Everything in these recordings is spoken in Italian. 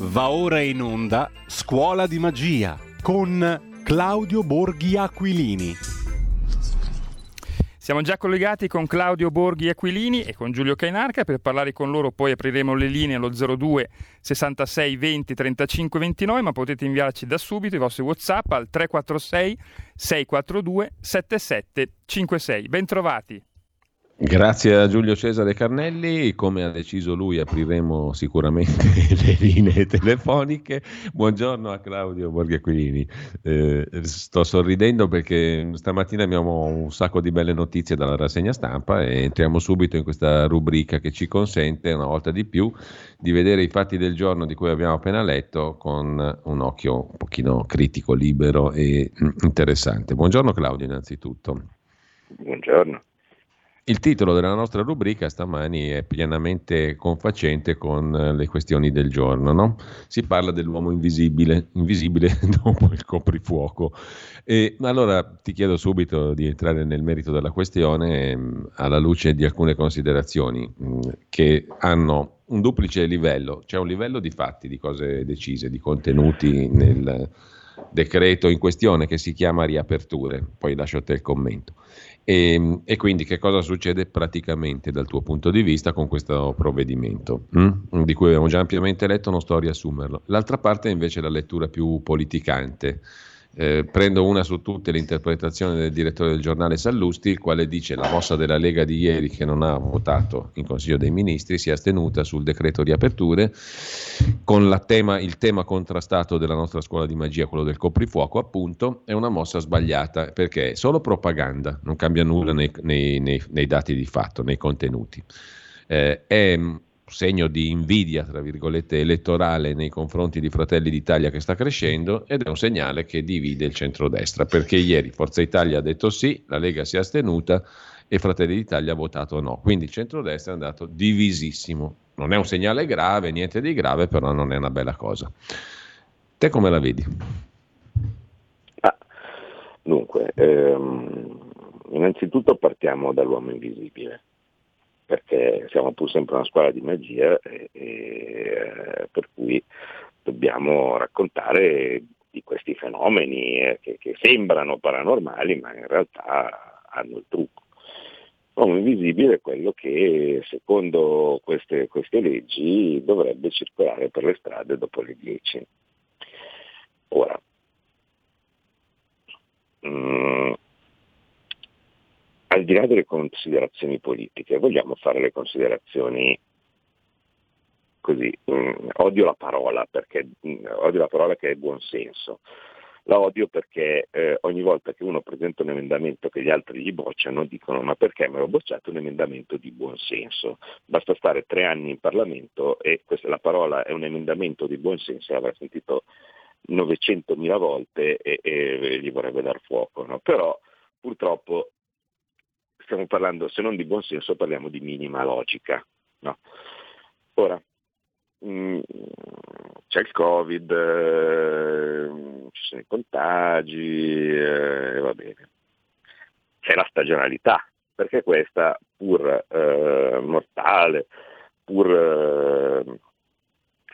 Va ora in onda Scuola di Magia con Claudio Borghi Aquilini. Siamo già collegati con Claudio Borghi Aquilini e con Giulio Cainarca per parlare con loro, poi apriremo le linee allo 02 66 20 35 29, ma potete inviarci da subito i vostri WhatsApp al 346 642 7756. Bentrovati. Grazie a Giulio Cesare Carnelli, come ha deciso lui apriremo sicuramente le linee telefoniche. Buongiorno a Claudio Borghi Eh, sto sorridendo perché stamattina abbiamo un sacco di belle notizie dalla rassegna stampa e entriamo subito in questa rubrica che ci consente una volta di più di vedere i fatti del giorno di cui abbiamo appena letto con un occhio un pochino critico, libero e mm, interessante. Buongiorno Claudio innanzitutto. Buongiorno. Il titolo della nostra rubrica stamani è pienamente confacente con eh, le questioni del giorno. No? Si parla dell'uomo invisibile, invisibile dopo il coprifuoco. E allora ti chiedo subito di entrare nel merito della questione mm, alla luce di alcune considerazioni mm, che hanno un duplice livello. C'è un livello di fatti, di cose decise, di contenuti nel decreto in questione che si chiama riaperture, poi lascio a te il commento. E, ehm, e, quindi che cosa succede praticamente dal tuo punto di vista con questo provvedimento, hm? di cui abbiamo già ampiamente letto, non sto a riassumerlo. L'altra parte è invece la lettura più politicante eh, prendo una su tutte l'interpretazione del direttore del giornale Sallusti, il quale dice la mossa della Lega di ieri che non ha votato in Consiglio dei Ministri si è astenuta sul decreto di aperture con tema, il tema contrastato della nostra scuola di magia, quello del coprifuoco appunto, è una mossa sbagliata perché è solo propaganda, non cambia nulla nei, nei, nei, nei dati di fatto, nei contenuti. Eh, è segno di invidia, tra virgolette, elettorale nei confronti di Fratelli d'Italia che sta crescendo ed è un segnale che divide il centrodestra, perché ieri Forza Italia ha detto sì, la Lega si è astenuta e Fratelli d'Italia ha votato no. Quindi il centrodestra è andato divisissimo. Non è un segnale grave, niente di grave, però non è una bella cosa. Te come la vedi? Ah, dunque, ehm, innanzitutto partiamo dall'uomo invisibile perché siamo pur sempre una scuola di magia e, e, eh, per cui dobbiamo raccontare di questi fenomeni eh, che, che, sembrano paranormali ma in realtà hanno il trucco. L'uomo invisibile è quello che secondo queste, queste leggi dovrebbe circolare per le strade dopo le 10. Ora, mm, al di là delle considerazioni politiche, vogliamo fare le considerazioni così, mh, mm, odio la parola perché mh, mm, odio la parola che è buonsenso. La odio perché eh, ogni volta che uno presenta un emendamento che gli altri gli bocciano dicono ma perché mi ho bocciato un emendamento di buonsenso? Basta stare tre anni in Parlamento e questa, la parola è un emendamento di buonsenso, l'avrà sentito 900.000 volte e, e, gli vorrebbe dar fuoco. No? Però purtroppo stiamo parlando, se non di buon senso, parliamo di minima logica. No? Ora, mh, mm, c'è il Covid, eh, ci sono i contagi, eh, va bene. C'è la stagionalità, perché questa, pur eh, mortale, pur, eh,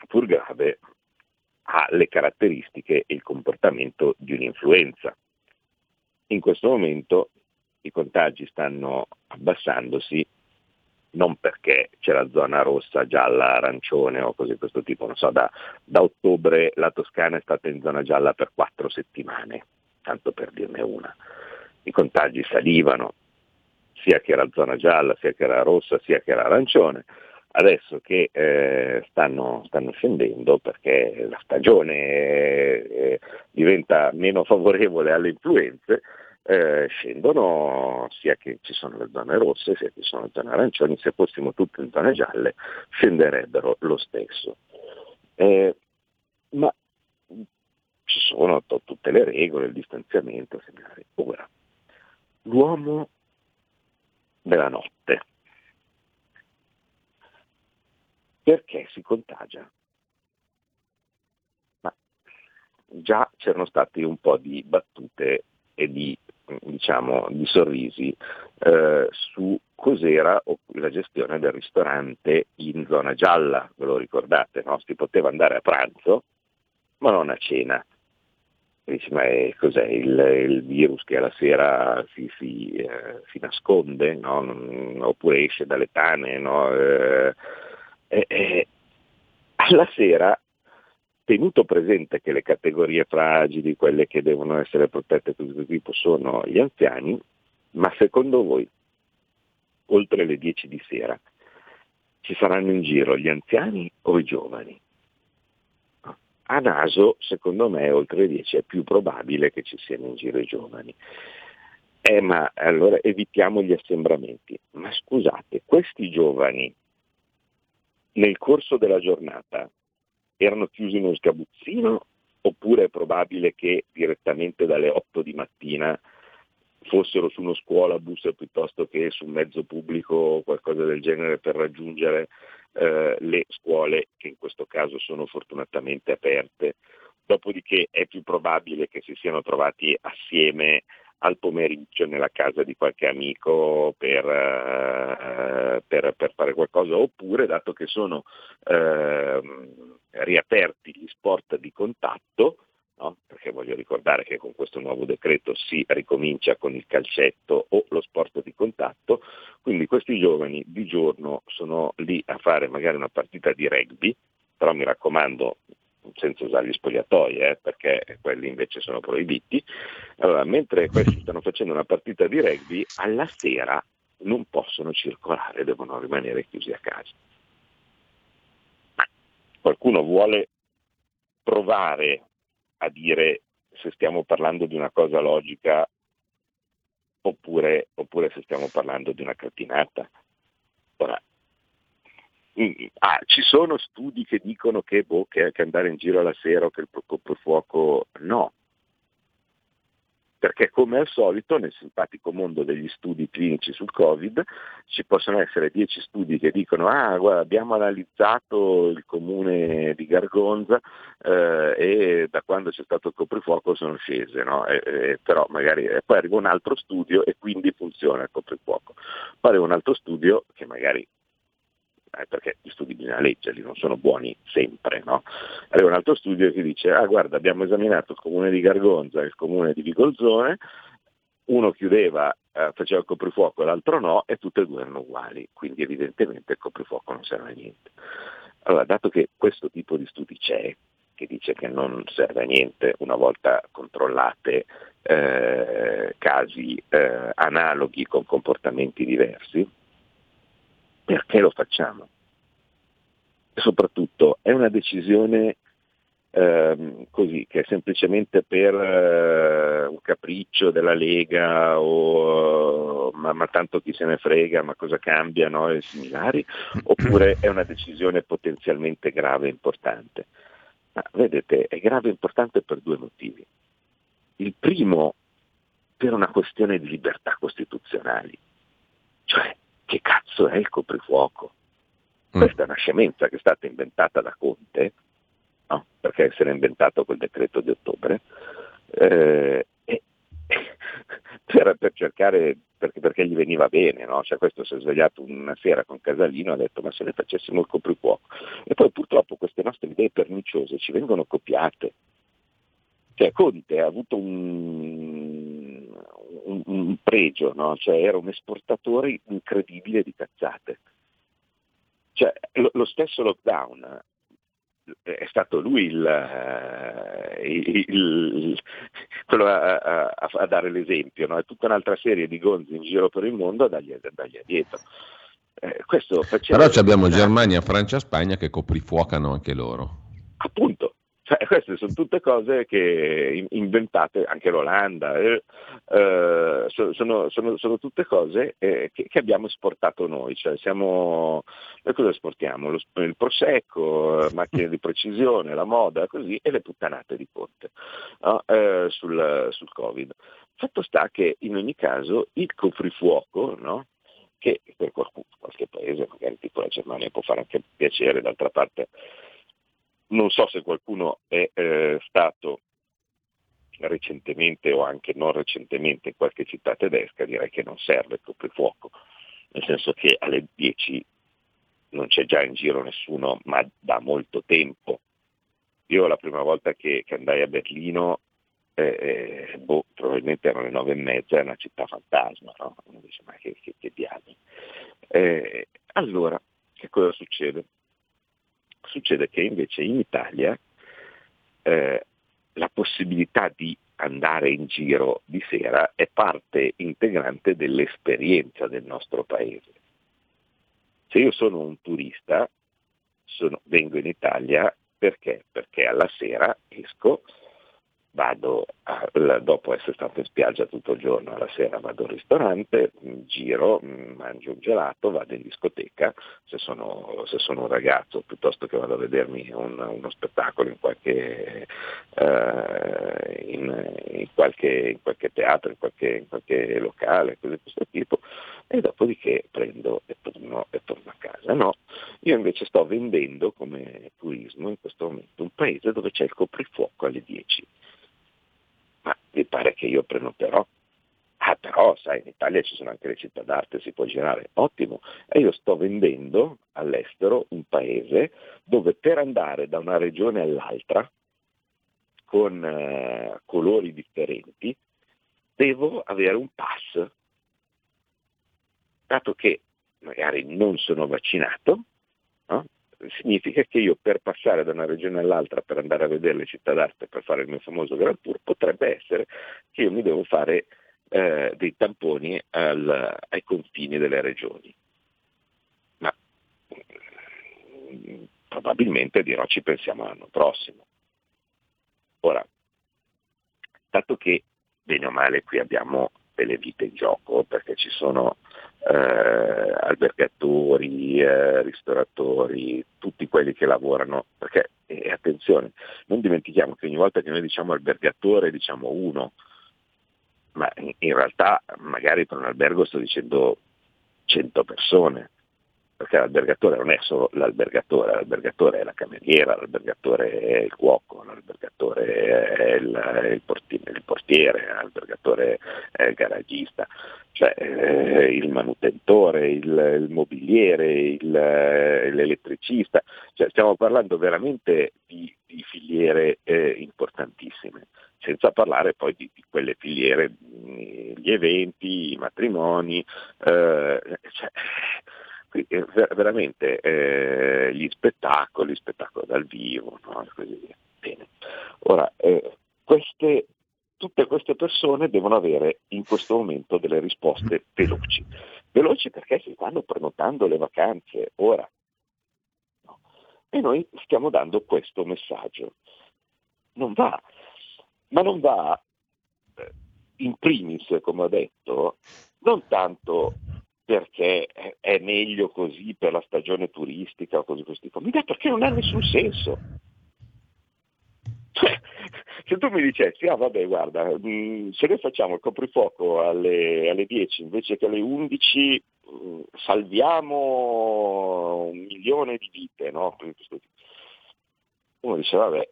pur grave, ha le caratteristiche e il comportamento di un'influenza. In questo momento i contagi stanno abbassandosi non perché c'è la zona rossa, gialla, arancione o cose di questo tipo, non so, da, da, ottobre la Toscana è stata in zona gialla per quattro settimane, tanto per dirne una. I contagi salivano, sia che era zona gialla, sia che era rossa, sia che era arancione. Adesso che eh, stanno, stanno, scendendo perché la stagione eh, diventa meno favorevole alle influenze, eh, scendono sia che ci sono le zone rosse sia che ci sono le zone arancioni, se fossimo tutti in zone gialle scenderebbero lo stesso. Eh, ma ci sono to- tutte le regole, il distanziamento, segnare. Ora, l'uomo della notte, perché si contagia? Già c'erano stati un po' di battute e di diciamo, di sorrisi eh, su cos'era la gestione del ristorante in zona gialla, ve lo ricordate, no? si poteva andare a pranzo ma non a cena. Dici, ma è, cos'è il, il, virus che alla sera si, si, eh, si nasconde, no? non, oppure esce dalle tane? No? Eh, eh, alla sera tenuto presente che le categorie fragili, quelle che devono essere protette di questo tipo, sono gli anziani, ma secondo voi, oltre le 10 di sera, ci saranno in giro gli anziani o i giovani? A naso, secondo me, oltre le 10 è più probabile che ci siano in giro i giovani. Eh, ma allora evitiamo gli assembramenti. Ma scusate, questi giovani nel corso della giornata erano chiusi in uno sgabuzzino oppure è probabile che direttamente dalle 8 di mattina fossero su uno scuolabus piuttosto che su un mezzo pubblico o qualcosa del genere per raggiungere eh, le scuole che in questo caso sono fortunatamente aperte. Dopodiché è più probabile che si siano trovati assieme al pomeriggio nella casa di qualche amico per, uh, per, per fare qualcosa, oppure dato che sono uh, riaperti gli sport di contatto, no? perché voglio ricordare che con questo nuovo decreto si ricomincia con il calcetto o lo sport di contatto, quindi questi giovani di giorno sono lì a fare magari una partita di rugby, però mi raccomando senza usare gli spogliatoi, eh, perché quelli invece sono proibiti. Allora, mentre questi stanno facendo una partita di rugby, alla sera non possono circolare, devono rimanere chiusi a casa. Qualcuno vuole provare a dire se stiamo parlando di una cosa logica oppure, oppure se stiamo parlando di una cretinata. Ora, Ah, ci sono studi che dicono che, boh, che, che, andare in giro alla sera o che il fuoco no, perché come al solito nel simpatico mondo degli studi clinici sul Covid ci possono essere dieci studi che dicono ah guarda abbiamo analizzato il comune di Gargonza eh, e da quando c'è stato il coprifuoco sono scese, no? e, e, però magari poi arriva un altro studio e quindi funziona il coprifuoco. Poi arriva un altro studio che magari eh, perché gli studi bisogna leggerli, non sono buoni sempre. No? Arriva un altro studio che dice, ah guarda abbiamo esaminato il comune di Gargonza e il comune di Vigolzone, uno chiudeva, eh, faceva il coprifuoco e l'altro no, e tutte e due erano uguali, quindi evidentemente il coprifuoco non serve a niente. Allora, dato che questo tipo di studi c'è, che dice che non serve a niente una volta controllate eh, casi eh, analoghi con comportamenti diversi, perché lo facciamo? E soprattutto è una decisione ehm, così, che è semplicemente per eh, un capriccio della Lega o ma, ma, tanto chi se ne frega, ma cosa cambia, no? e similari, oppure è una decisione potenzialmente grave e importante. Ma vedete, è grave e importante per due motivi. Il primo per una questione di libertà costituzionali, cioè che cazzo è il coprifuoco? Mm. Questa è una scemenza che è stata inventata da Conte, no? perché se l'ha inventato quel decreto di ottobre, eh, e, per, per, cercare, perché, perché, gli veniva bene, no? cioè, questo si è svegliato una sera con Casalino e ha detto ma se ne facessimo il coprifuoco. E poi purtroppo queste nostre idee perniciose ci vengono copiate. Cioè Conte ha avuto un, un, un pregio, no? cioè, era un esportatore incredibile di cazzate. Cioè, lo, lo, stesso lockdown eh, è stato lui il, eh, il, il, quello a, a, a, dare l'esempio, no? è tutta un'altra serie di gonzi in giro per il mondo a dargli, a dargli dietro. Eh, Però abbiamo Germania, Francia, Spagna che coprifuocano anche loro. Appunto, queste sono tutte cose che inventate, anche l'Olanda, eh, eh, sono, sono, sono, tutte cose eh, che, che, abbiamo esportato noi. Cioè, siamo, noi cosa esportiamo? Lo, il prosecco, macchine di precisione, la moda, così, e le puttanate di ponte no? Eh, sul, sul, Covid. Fatto sta che in ogni caso il coprifuoco, no? che per qualche paese, magari tipo la Germania, può fare anche piacere, d'altra parte non so se qualcuno è eh, stato recentemente o anche non recentemente in qualche città tedesca, direi che non serve il coprifuoco, nel senso che alle 10 non c'è già in giro nessuno, ma da molto tempo. Io la prima volta che, che andai a Berlino, eh, eh, boh, probabilmente erano le nove e mezza, è una città fantasma, no? Uno dice, ma che, che, che diavolo. Eh, allora, che cosa succede? Succede che invece in Italia eh, la possibilità di andare in giro di sera è parte integrante dell'esperienza del nostro paese. Se io sono un turista, sono, vengo in Italia perché? Perché alla sera esco, vado a, dopo essere stato in spiaggia tutto il giorno, alla sera vado al ristorante, giro, mangio un gelato, vado in discoteca, se sono, se sono un ragazzo, piuttosto che vado a vedermi un, uno spettacolo in qualche, uh, in, in, qualche, in qualche, teatro, in qualche, in qualche locale, cose di questo tipo, e dopodiché prendo e torno, e torno a casa. No, io invece sto vendendo come turismo in questo momento un paese dove c'è il coprifuoco alle 10 ma mi pare che io prenoterò. Ah però sai, in Italia ci sono anche le città d'arte, si può girare, ottimo. E io sto vendendo all'estero un paese dove per andare da una regione all'altra con eh, colori differenti devo avere un pass. Dato che magari non sono vaccinato, no? Significa che io per passare da una regione all'altra per andare a vedere le città d'arte, per fare il mio famoso Grand Tour, potrebbe essere che io mi devo fare eh, dei tamponi al, ai confini delle regioni. Ma mm, probabilmente dirò ci pensiamo l'anno prossimo. Ora, dato che bene o male qui abbiamo delle vite in gioco, perché ci sono eh, albergatori, eh, ristoratori, tutti quelli che lavorano, perché eh, attenzione, non dimentichiamo che ogni volta che noi diciamo albergatore diciamo uno, ma in, in realtà magari per un albergo sto dicendo 100 persone, perché l'albergatore non è solo l'albergatore, l'albergatore è la cameriera, l'albergatore è il cuoco, l'albergatore è il, il, portiere, il portiere, l'albergatore è il garagista, cioè eh, il manutentore, il, il mobiliere, il, l'elettricista, cioè, stiamo parlando veramente di, di filiere eh, importantissime, senza parlare poi di, di quelle filiere, gli eventi, i matrimoni, eh, cioè, veramente eh, gli spettacoli, spettacoli dal vivo, no? Ora, eh, queste, tutte queste persone devono avere in questo momento delle risposte veloci. Veloci perché si stanno prenotando le vacanze ora. No? E noi stiamo dando questo messaggio. Non va, ma non va eh, in primis, come ho detto, non tanto perché è meglio così per la stagione turistica o così così. Mi dà perché non ha nessun senso. Cioè, se tu mi dicessi, ah vabbè guarda, mm, se noi facciamo il coprifuoco alle, alle 10 invece che alle 11 mm, salviamo un milione di vite, no? Uno dice vabbè,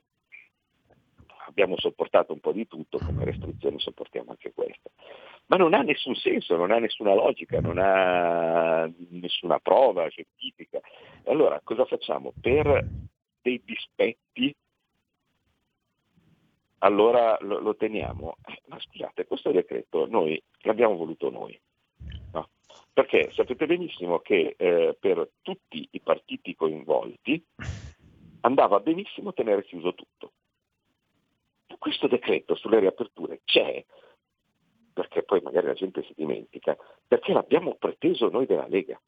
abbiamo sopportato un po' di tutto, come restrizioni sopportiamo anche questa ma non ha nessun senso, non ha nessuna logica, non ha nessuna prova scientifica. Allora cosa facciamo? Per dei dispetti allora lo, lo teniamo. Eh, ma scusate, questo decreto noi l'abbiamo voluto noi. No? Perché sapete benissimo che eh, per tutti i partiti coinvolti andava benissimo tenere chiuso tutto. Questo decreto sulle riaperture c'è perché poi magari la gente si dimentica, perché l'abbiamo preteso noi della Lega.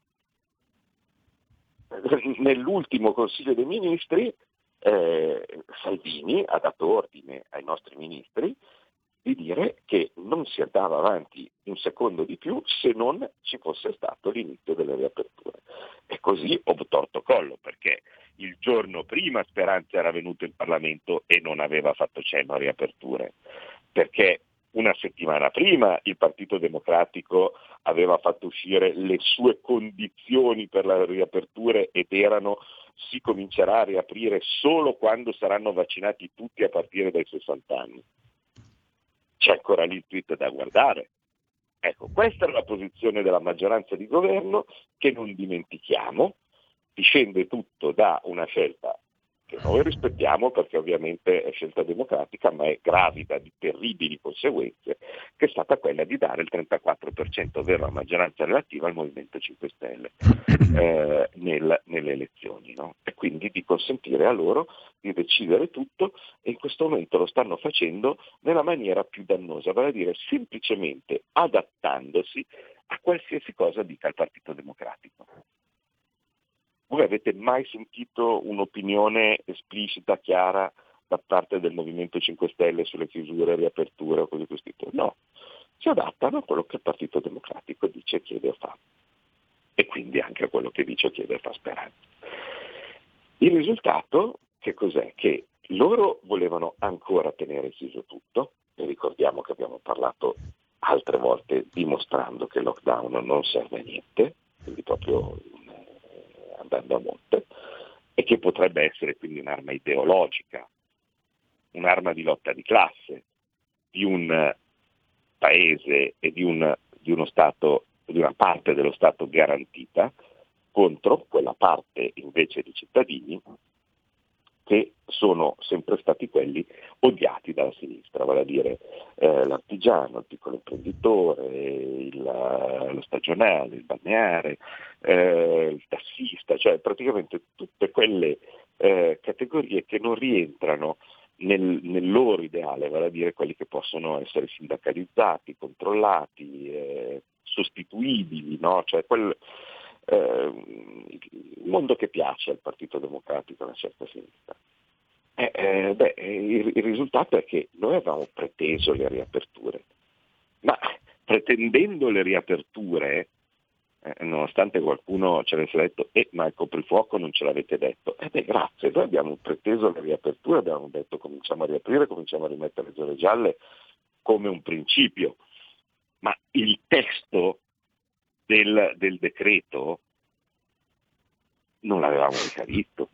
Nell'ultimo Consiglio dei Ministri eh, Salvini ha dato ordine ai nostri ministri di dire che non si andava avanti un secondo di più se non ci fosse stato l'inizio delle riaperture. E così ho torto collo perché il giorno prima Speranza era venuto in Parlamento e non aveva fatto cenno a riaperture, perché una settimana prima il Partito Democratico aveva fatto uscire le sue condizioni per la riapertura ed erano si comincerà a riaprire solo quando saranno vaccinati tutti a partire dai 60 anni. c'è ancora lì il tweet da guardare. Ecco, questa è la posizione della maggioranza di governo che non dimentichiamo, discende tutto da una scelta che noi rispettiamo perché ovviamente è scelta democratica, ma è gravida di terribili conseguenze, che è stata quella di dare il 34%, ovvero la maggioranza relativa al Movimento 5 Stelle eh, nel, nelle elezioni, no? e quindi di consentire a loro di decidere tutto e in questo momento lo stanno facendo nella maniera più dannosa, vale a dire semplicemente adattandosi a qualsiasi cosa dica il Partito Democratico. Voi avete mai sentito un'opinione esplicita, chiara da parte del Movimento 5 Stelle sulle chiusure, riaperture o cose di questo tipo? No, si adattano a quello che il Partito Democratico dice, chiede o fa. E quindi anche a quello che dice, chiede o fa Speranza. Il risultato che cos'è? Che loro volevano ancora tenere chiuso tutto, e ricordiamo che abbiamo parlato altre volte dimostrando che il lockdown non serve a niente, quindi proprio andando a monte e che potrebbe essere quindi un'arma ideologica, un'arma di lotta di classe di un paese e di, un, di uno Stato, di una parte dello Stato garantita contro quella parte invece di cittadini che sono sempre stati quelli odiati dalla sinistra, vale a dire eh, l'artigiano, il piccolo imprenditore, il, lo stagionale, il balneare, eh, il tassista, cioè praticamente tutte quelle eh, categorie che non rientrano nel, nel, loro ideale, vale a dire quelli che possono essere sindacalizzati, controllati, eh, sostituibili, no? cioè quel, eh, il mondo che piace al Partito Democratico a una certa sinistra. Eh, eh, beh, il, il, risultato è che noi avevamo preteso le riaperture, ma pretendendo le riaperture, eh, nonostante qualcuno ci avesse detto, eh, ma il coprifuoco non ce l'avete detto, eh beh grazie, noi abbiamo preteso le riaperture, abbiamo detto cominciamo a riaprire, cominciamo a rimettere le zone gialle come un principio, ma il testo del, del decreto non l'avevamo mica visto.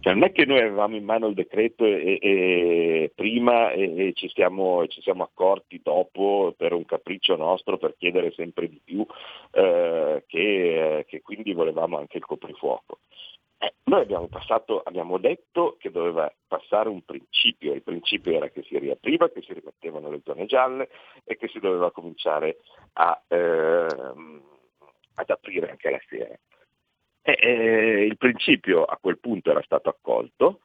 Cioè, non è che noi avevamo in mano il decreto e, e prima e, e ci, siamo, ci, siamo, accorti dopo per un capriccio nostro per chiedere sempre di più eh, che, che, quindi volevamo anche il coprifuoco. Eh, noi abbiamo, passato, abbiamo detto che doveva passare un principio, il principio era che si riapriva, che si rimettevano le zone gialle e che si doveva cominciare a, ehm, ad aprire anche la sera. E, eh, il principio a quel punto era stato accolto,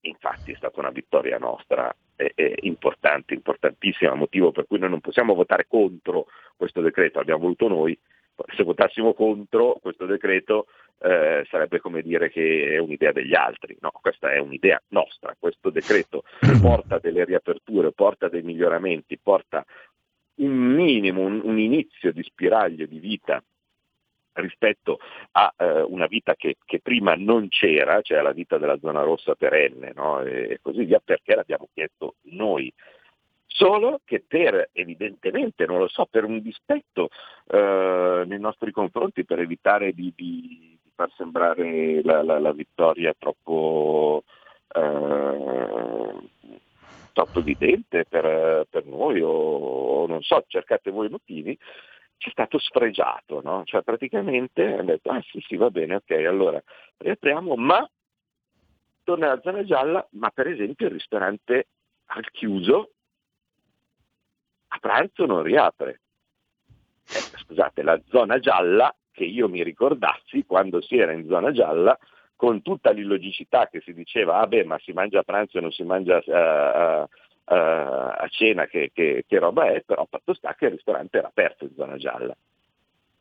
infatti è stata una vittoria nostra eh, importante, importantissima, motivo per cui noi non possiamo votare contro questo decreto, abbiamo voluto noi, se votassimo contro questo decreto eh, sarebbe come dire che è un'idea degli altri, no, questa è un'idea nostra, questo decreto porta delle riaperture, porta dei miglioramenti, porta un minimo, un, un inizio di spiraglio di vita rispetto a eh, una vita che, che, prima non c'era, cioè la vita della zona rossa perenne no? e così via, perché l'abbiamo chiesto noi solo che per evidentemente, non lo so, per un dispetto eh, nei nostri confronti, per evitare di, di, di far sembrare la, la, la vittoria troppo, eh, troppo evidente per, per noi o, o, non so, cercate voi i motivi, c'è stato sfregiato, no? cioè praticamente hanno detto ah sì sì va bene, ok, allora riapriamo, ma torna alla zona gialla, ma per esempio il ristorante al chiuso a pranzo non riapre. Eh, scusate, la zona gialla, che io mi ricordassi quando si era in zona gialla, con tutta l'illogicità che si diceva, ah beh, ma si mangia a pranzo e non si mangia uh, uh, a cena, che, che, che, roba è, però fatto sta che il ristorante era aperto in zona gialla.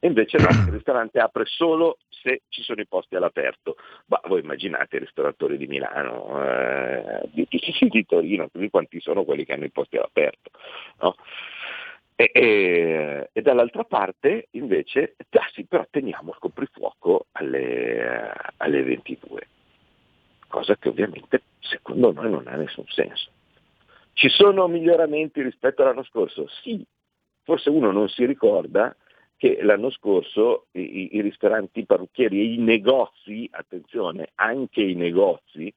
Invece no, il ristorante apre solo se ci sono i posti all'aperto. Ma voi immaginate i ristoratori di Milano, eh, di, di, Torino, quindi quanti sono quelli che hanno i posti all'aperto. No? E, e, e, dall'altra parte invece, ah sì, però teniamo il coprifuoco alle, alle 22, cosa che ovviamente secondo noi non ha nessun senso. Ci sono miglioramenti rispetto all'anno scorso? Sì, forse uno non si ricorda che l'anno scorso i, i ristoranti, i parrucchieri e i negozi, attenzione, anche i negozi,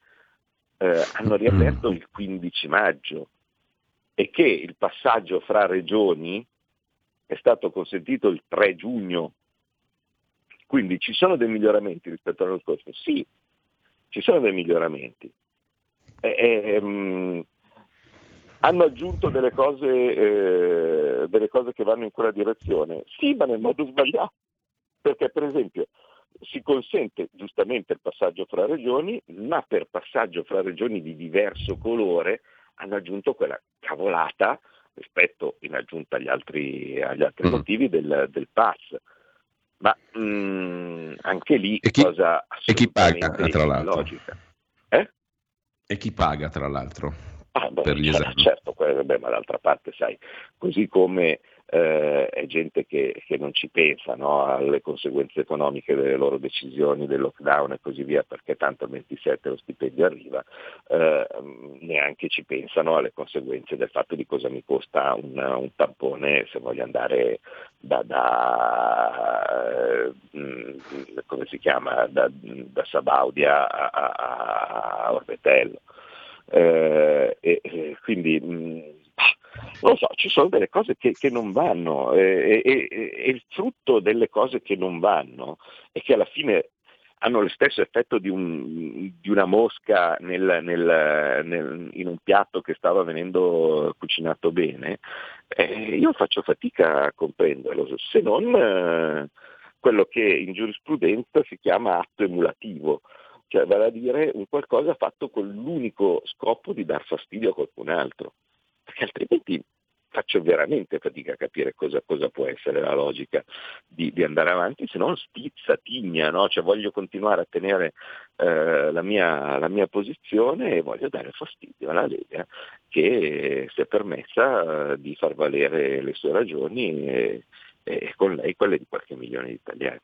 eh, hanno riaperto il 15 maggio e che il passaggio fra regioni è stato consentito il 3 giugno. Quindi ci sono dei miglioramenti rispetto all'anno scorso? Sì, ci sono dei miglioramenti. E, e, um, hanno aggiunto delle cose, eh, delle cose che vanno in quella direzione? Sì, ma nel modo sbagliato. Perché per esempio si consente giustamente il passaggio fra regioni, ma per passaggio fra regioni di diverso colore hanno aggiunto quella cavolata rispetto in aggiunta agli altri, agli altri mm. motivi del, del, pass. Ma mh, mm, anche lì e chi, cosa e chi paga tra l'altro? Eh? E chi paga tra l'altro? Ah, beh, per gli esami? Certo, beh, ma d'altra parte sai, così come eh, è gente che, che, non ci pensa no, alle conseguenze economiche delle loro decisioni, del lockdown e così via, perché tanto il 27 lo stipendio arriva, eh, neanche ci pensano alle conseguenze del fatto di cosa mi costa un, un tampone se voglio andare da, da eh, come si chiama, da, da Sabaudia a, a, a Orbetello. Eh, e, e quindi mh, non lo so, ci sono delle cose che, che non vanno e, e, e, il frutto delle cose che non vanno è che alla fine hanno lo stesso effetto di, un, di una mosca nel, nel, nel, in un piatto che stava venendo cucinato bene, eh, io faccio fatica a comprenderlo, se non eh, quello che in giurisprudenza si chiama atto emulativo, cioè vale a dire un qualcosa fatto con l'unico scopo di dar fastidio a qualcun altro perché altrimenti faccio veramente fatica a capire cosa, cosa può essere la logica di, di, andare avanti, se non stizza, tigna, no? cioè voglio continuare a tenere eh, la, mia, la, mia, posizione e voglio dare fastidio alla Lega che si è permessa eh, di far valere le sue ragioni e, e con lei quelle di qualche milione di italiani.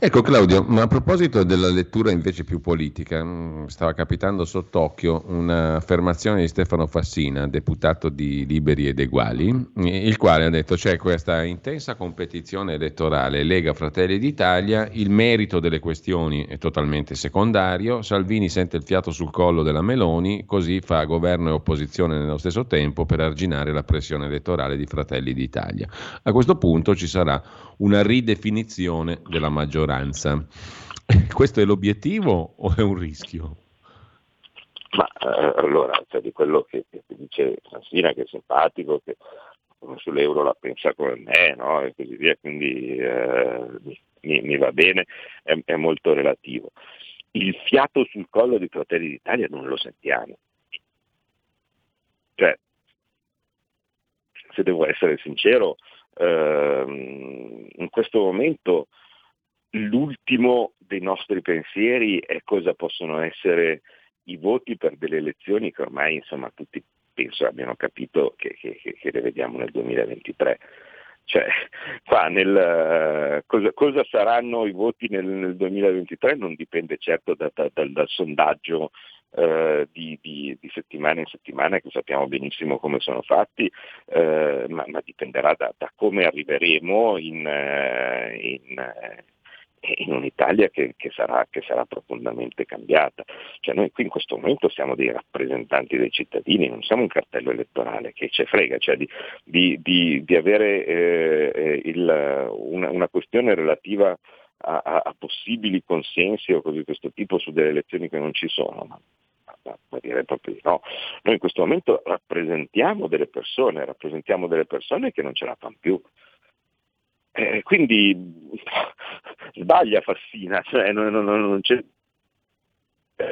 Ecco Claudio, ma a proposito della lettura invece più politica, mm, stava capitando sott'occhio un'affermazione di Stefano Fassina, deputato di Liberi ed Eguali, il quale ha detto c'è questa intensa competizione elettorale Lega Fratelli d'Italia, il merito delle questioni è totalmente secondario, Salvini sente il fiato sul collo della Meloni, così fa governo e opposizione nello stesso tempo per arginare la pressione elettorale di Fratelli d'Italia. A questo punto ci sarà una ridefinizione della maggioranza. Questo è l'obiettivo o è un rischio? Ma eh, allora, cioè, di quello che, che dice Sansina, che è simpatico, che sull'euro la pensa come me, no? e così via, quindi eh, mi, mi, va bene, è, è, molto relativo. Il fiato sul collo di Fratelli d'Italia non lo sentiamo. Cioè, se devo essere sincero, ehm, in questo momento l'ultimo dei nostri pensieri è cosa possono essere i voti per delle elezioni che ormai insomma, tutti penso abbiano capito che, che, che le vediamo nel 2023. Cioè, nel, cosa, cosa, saranno i voti nel, nel, 2023 non dipende certo da, da, dal, dal sondaggio eh, di, di, di, settimana in settimana, che sappiamo benissimo come sono fatti, eh, ma, ma, dipenderà da, da, come arriveremo in, eh, in, eh, in un'Italia che, che, sarà, che, sarà, profondamente cambiata. Cioè noi qui in questo momento siamo dei rappresentanti dei cittadini, non siamo un cartello elettorale che ci frega, cioè di, di, di avere eh, il, una, una, questione relativa a, a, a, possibili consensi o cose di questo tipo su delle elezioni che non ci sono. Ma, ma direi proprio di no. Noi in questo momento rappresentiamo delle persone, rappresentiamo delle persone che non ce la fanno più. Eh, quindi sbaglia Fassina, cioè non, non, non c'è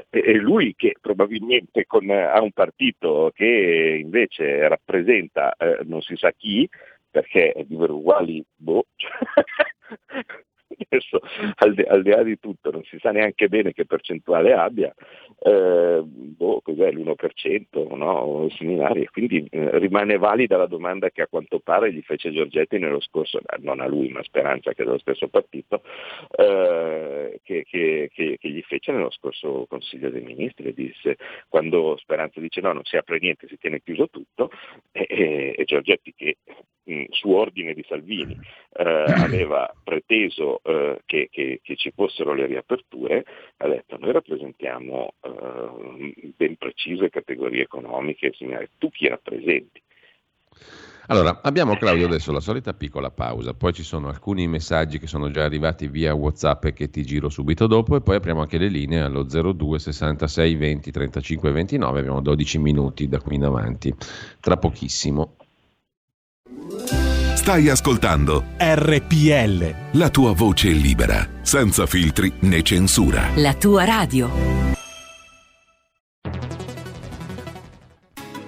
è lui che probabilmente con, ha un partito che invece rappresenta eh, non si sa chi, perché è di uguali, boh, adesso al di, al di, là di tutto non si sa neanche bene che percentuale abbia, eh, boh, cos'è l'1% no? similari, quindi eh, rimane valida la domanda che a quanto pare gli fece Giorgetti nello scorso, eh, non a lui ma a Speranza che è dello stesso partito, eh, che, che, che, che, gli fece nello scorso Consiglio dei Ministri, disse, quando Speranza dice no non si apre niente, si tiene chiuso tutto, e, e, e Giorgetti che mh, su ordine di Salvini eh, aveva preteso eh, che, che, che, ci fossero le riaperture, ha detto noi rappresentiamo eh, ben precise categorie economiche, tu chi rappresenti? Allora, abbiamo Claudio adesso la solita piccola pausa, poi ci sono alcuni messaggi che sono già arrivati via WhatsApp e che ti giro subito dopo e poi apriamo anche le linee allo 02 66 20 35 29, abbiamo 12 minuti da qui in avanti, tra pochissimo. Stai ascoltando RPL, la tua voce libera, senza filtri né censura. La tua radio.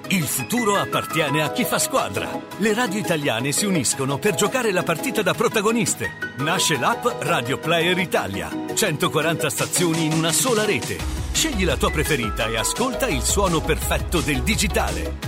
Il futuro appartiene a chi fa squadra. Le radio italiane si uniscono per giocare la partita da protagoniste. Nasce l'app Radio Player Italia. 140 stazioni in una sola rete. Scegli la tua preferita e ascolta il suono perfetto del digitale.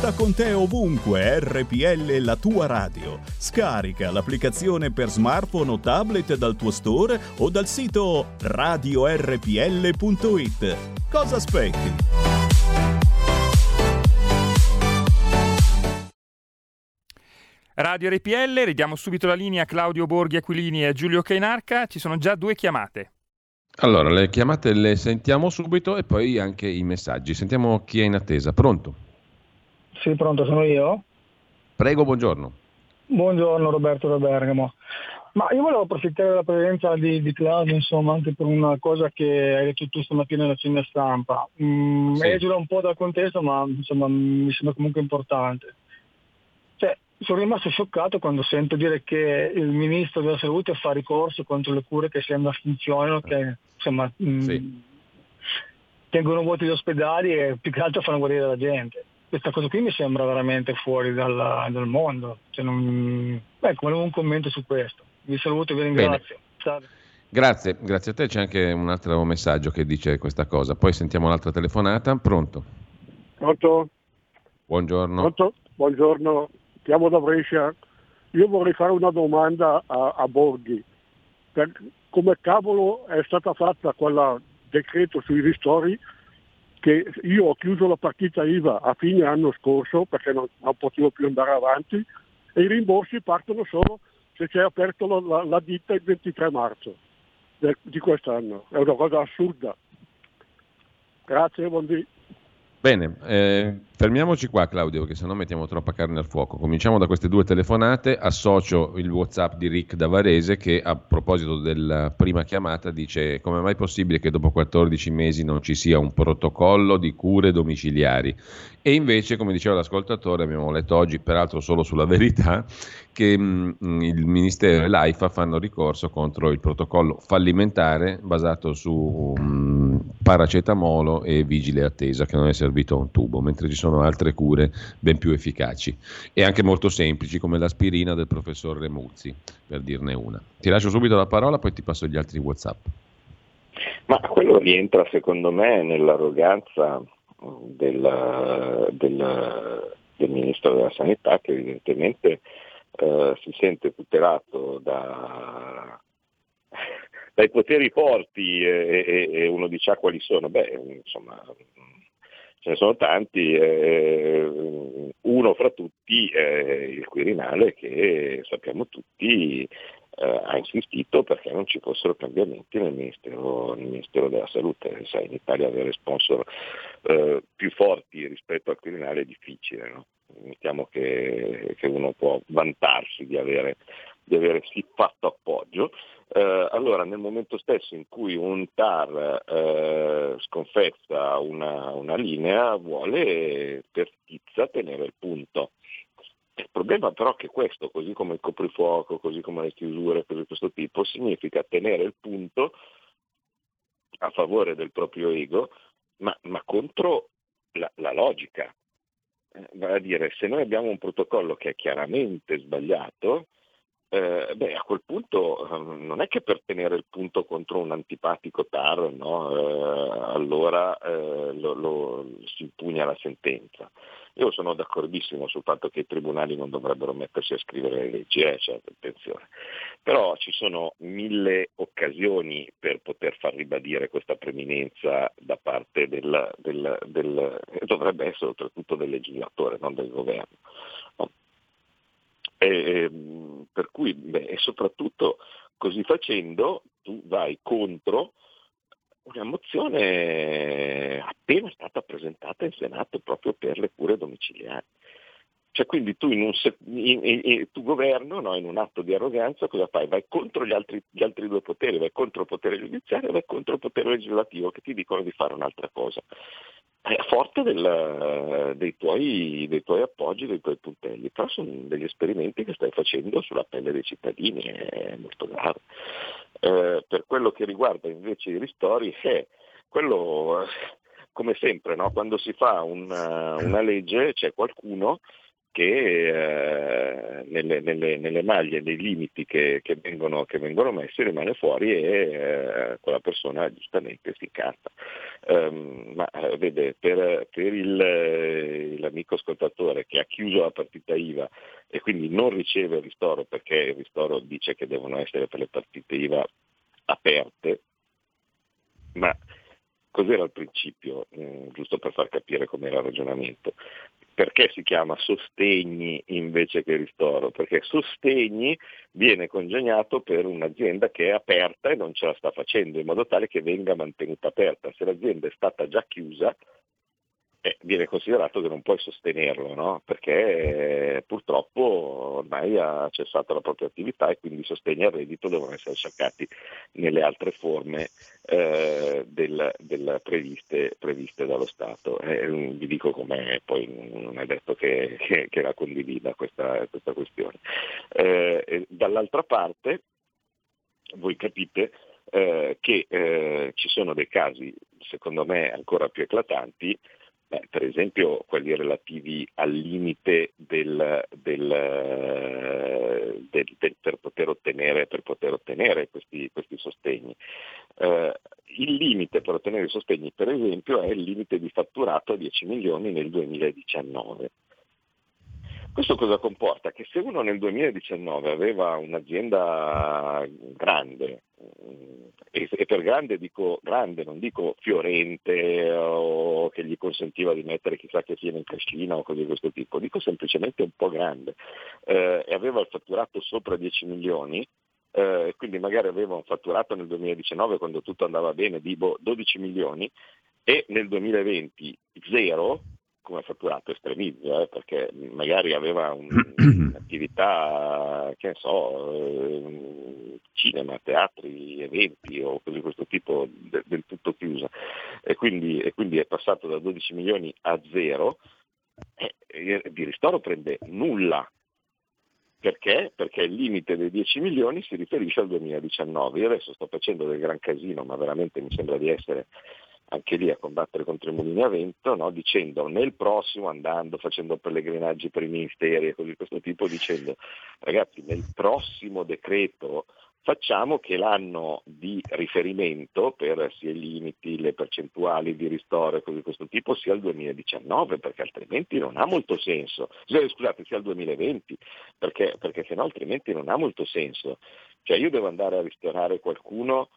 Porta con te ovunque RPL la tua radio. Scarica l'applicazione per smartphone o tablet dal tuo store o dal sito radiorpl.it. Cosa aspetti? Radio RPL, ridiamo subito la linea a Claudio Borghi Aquilini e Giulio Cainarca, ci sono già due chiamate. Allora, le chiamate le sentiamo subito e poi anche i messaggi. Sentiamo chi è in attesa. Pronto? Sì, pronto, sono io. Prego, buongiorno. Buongiorno Roberto da Bergamo. Ma io volevo approfittare della presenza di, di Claudio, insomma, anche per una cosa che hai detto tu stamattina nella cena stampa. Mm, sì. Esula un po' dal contesto, ma insomma mi sembra comunque importante. Cioè, sono rimasto scioccato quando sento dire che il ministro della salute fa ricorso contro le cure che sembra funzionino, che insomma mm, sì. tengono vuoti gli ospedali e più che altro fanno guarire la gente questa cosa qui mi sembra veramente fuori dal, dal mondo. Cioè non... Ecco, volevo un commento su questo. Vi saluto e vi ringrazio. Grazie, grazie a te. C'è anche un altro messaggio che dice questa cosa. Poi sentiamo un'altra telefonata. Pronto? Pronto? Buongiorno. Pronto? Buongiorno, chiamo da Brescia. Io vorrei fare una domanda a, a Borghi. Per, come cavolo è stata fatta quella decreto sui ristori che io ho chiuso la partita IVA a fine anno scorso perché non, non potevo più andare avanti e i rimborsi partono solo se c'è aperto la, la, la ditta il 23 marzo del, di quest'anno. È una cosa assurda. Grazie, buondì. Bene, eh, fermiamoci qua Claudio, perché sennò mettiamo troppa carne al fuoco. Cominciamo da queste due telefonate. Associo il WhatsApp di Rick da Varese che a proposito della prima chiamata dice come è mai possibile che dopo 14 mesi non ci sia un protocollo di cure domiciliari? E invece, come diceva l'ascoltatore, abbiamo letto oggi, peraltro solo sulla verità, che mh, mm, il Ministero e l'AIFA fanno ricorso contro il protocollo fallimentare basato su mh, mm, paracetamolo e vigile attesa che non è servito a un tubo, mentre ci sono altre cure ben più efficaci e anche molto semplici come l'aspirina del professor Remuzzi, per dirne una. Ti lascio subito la parola, poi ti passo gli altri WhatsApp. Ma quello rientra secondo me nell'arroganza del, del, del Ministro della Sanità che evidentemente eh, si sente tutelato da, dai poteri forti e, e, e, uno dice ah, quali sono? Beh, insomma, ce ne sono tanti, eh, uno fra tutti è il Quirinale che sappiamo tutti eh, ha insistito perché non ci fossero cambiamenti nel Ministero, nel Ministero della Salute. Sai, in Italia avere sponsor eh, più forti rispetto al Quirinale è difficile, no? mettiamo che, che, uno può vantarsi di avere, di avere sì fatto appoggio. Eh, allora nel momento stesso in cui un TAR eh, sconfessa una, una linea vuole per tizza tenere il punto il problema però è che questo, così come il coprifuoco, così come le chiusure, cose di questo tipo, significa tenere il punto a favore del proprio ego, ma, ma contro la, la logica. Eh, vale a dire, se noi abbiamo un protocollo che è chiaramente sbagliato, eh, beh, a quel punto eh, non è che per tenere il punto contro un antipatico TAR, no? eh, allora eh, lo, lo, si impugna la sentenza. Io sono d'accordissimo sul fatto che i tribunali non dovrebbero mettersi a scrivere le leggi, eh, cioè, attenzione. Però ci sono mille occasioni per poter far ribadire questa preminenza da parte del, del, del dovrebbe essere oltretutto del legislatore, non del governo. E, ehm, per cui, beh, e soprattutto così facendo tu vai contro una mozione appena stata presentata in Senato proprio per le cure domiciliari. Cioè, quindi tu, in un, in, in, tu governo, no, in un atto di arroganza, cosa fai? Vai contro gli altri, gli altri, due poteri, vai contro il potere giudiziario e vai contro il potere legislativo che ti dicono di fare un'altra cosa. Forte del, dei, tuoi, dei, tuoi, appoggi, dei tuoi puntelli, però sono degli esperimenti che stai facendo sulla pelle dei cittadini, è molto grave. Eh, per quello che riguarda invece i ristori, eh, quello come sempre, no? quando si fa una, una legge c'è qualcuno che eh, nelle, nelle, nelle, maglie, nei limiti che, che, vengono, che, vengono, messi rimane fuori e eh, quella persona giustamente si incazza. Um, ma eh, vede, per, per il, eh, l'amico ascoltatore che ha chiuso la partita IVA e quindi non riceve il ristoro perché il ristoro dice che devono essere per le partite IVA aperte, ma cos'era il principio, mm, giusto per far capire com'era il ragionamento? Perché si chiama sostegni invece che ristoro? Perché sostegni viene congegnato per un'azienda che è aperta e non ce la sta facendo, in modo tale che venga mantenuta aperta. Se l'azienda è stata già chiusa, eh, viene considerato che non puoi sostenerlo, no? perché eh, purtroppo ormai ha cessato la propria attività e quindi i sostegni al reddito devono essere cercati nelle altre forme eh, del, del previste, previste, dallo Stato. Eh, vi dico com'è, poi non è detto che, che, che la condivida questa, questa questione. Eh, dall'altra parte, voi capite che ci sono dei casi, secondo me, ancora più eclatanti, Beh, per esempio quelli relativi al limite del, del, del, per, poter ottenere, per, poter ottenere, questi, questi sostegni. Eh, il limite per ottenere i sostegni, per esempio, è il limite di fatturato a 10 milioni nel 2019. Questo cosa comporta? Che se uno nel 2019 aveva un'azienda grande, mm, e, per grande dico grande, non dico fiorente o che gli consentiva di mettere chissà che sia in cascina o cose di questo tipo, dico semplicemente un po' grande, eh, e aveva il fatturato sopra 10 milioni, eh, quindi magari aveva un fatturato nel 2019 quando tutto andava bene di 12 milioni e nel 2020 zero, come fatturato estremizzo, eh, perché magari aveva un, un'attività, che ne so, eh, cinema, teatri, eventi o cose di questo tipo de, del tutto chiusa e quindi, e quindi, è passato da 12 milioni a zero, eh, di ristoro prende nulla. Perché? Perché il limite dei 10 milioni si riferisce al 2019. Io adesso sto facendo del gran casino, ma veramente mi sembra di essere anche lì a combattere contro i mulini a vento, no? dicendo nel prossimo, andando, facendo pellegrinaggi per i ministeri e cose di questo tipo, dicendo ragazzi nel prossimo decreto facciamo che l'anno di riferimento per sia i limiti, le percentuali di ristoro e cose di questo tipo sia il 2019, perché altrimenti non ha molto senso. Scusate, sia il 2020, perché, perché sennò altrimenti non ha molto senso. Cioè io devo andare a ristorare qualcuno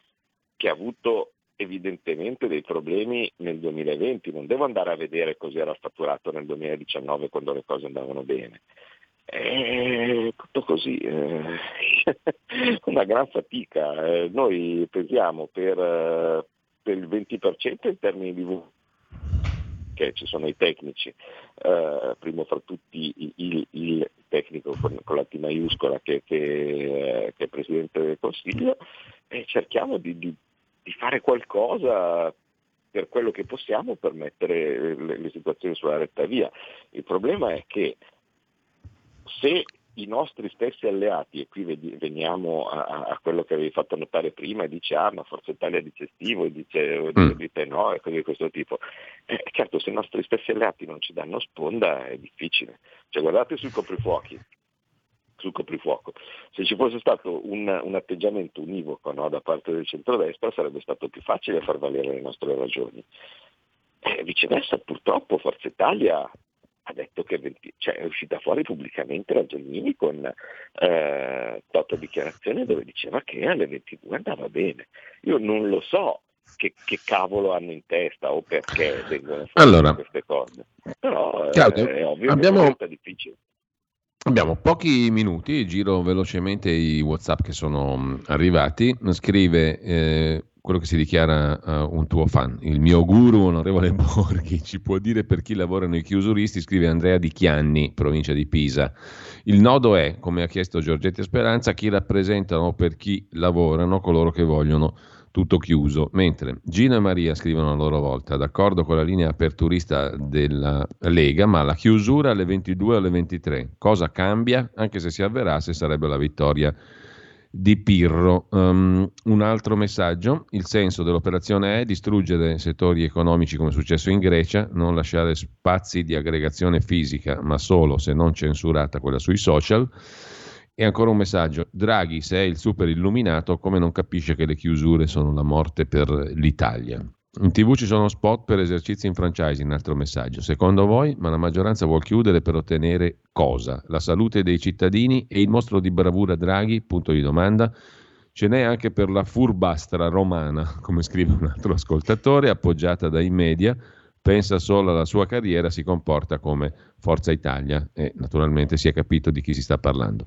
che ha avuto evidentemente dei problemi nel 2020, non devo andare a vedere cos'era il fatturato nel 2019 quando le cose andavano bene. È tutto così, eh, una gran fatica. Eh, noi pesiamo per, eh, per, il 20% in termini di volume che ci sono i tecnici, eh, primo fra tutti il, il tecnico con, con, la T maiuscola che, che, che, è Presidente del Consiglio, e cerchiamo di, di di fare qualcosa per quello che possiamo per mettere le, le situazioni sulla retta via. Il problema è che se i nostri stessi alleati, e qui veniamo a, a, quello che avevi fatto notare prima, e dice ah ma Forza Italia dice estivo, e dice, mm. dite no, e cose di questo tipo. Eh, certo, se i nostri stessi alleati non ci danno sponda è difficile. Cioè, guardate sui coprifuochi, sul coprifuoco. Se ci fosse stato un, un atteggiamento univoco no, da parte del centrodestra sarebbe stato più facile far valere le nostre ragioni. E viceversa, purtroppo Forza Italia ha detto che 20, cioè è uscita fuori pubblicamente la Gelmini con eh, tota dichiarazione dove diceva che alle 22 andava bene. Io non lo so che, che cavolo hanno in testa o perché vengono fuori allora, queste cose, però Claudio, è ovvio abbiamo... che è difficile. Abbiamo pochi minuti, giro velocemente i WhatsApp che sono arrivati. Scrive eh, quello che si dichiara uh, un tuo fan, il mio guru, onorevole Borghi, ci può dire per chi lavora nei chiusuristi, scrive Andrea Di Chianni, provincia di Pisa. Il nodo è, come ha chiesto Giorgetti Speranza, chi rappresentano per chi lavorano coloro che vogliono tutto chiuso, mentre Gino e Maria scrivono a loro volta, d'accordo con la linea aperturista della Lega, ma la chiusura alle 22 o alle 23, cosa cambia? Anche se si avverasse sarebbe la vittoria di Pirro. Um, un altro messaggio, il senso dell'operazione è distruggere settori economici come è successo in Grecia, non lasciare spazi di aggregazione fisica, ma solo se non censurata quella sui social. E ancora un messaggio, Draghi se è il super illuminato come non capisce che le chiusure sono la morte per l'Italia. In tv ci sono spot per esercizi in franchising, altro messaggio. Secondo voi, ma la maggioranza vuole chiudere per ottenere cosa? La salute dei cittadini e il mostro di bravura Draghi? Punto di domanda. Ce n'è anche per la furbastra romana, come scrive un altro ascoltatore, appoggiata dai media, pensa solo alla sua carriera, si comporta come Forza Italia e naturalmente si è capito di chi si sta parlando.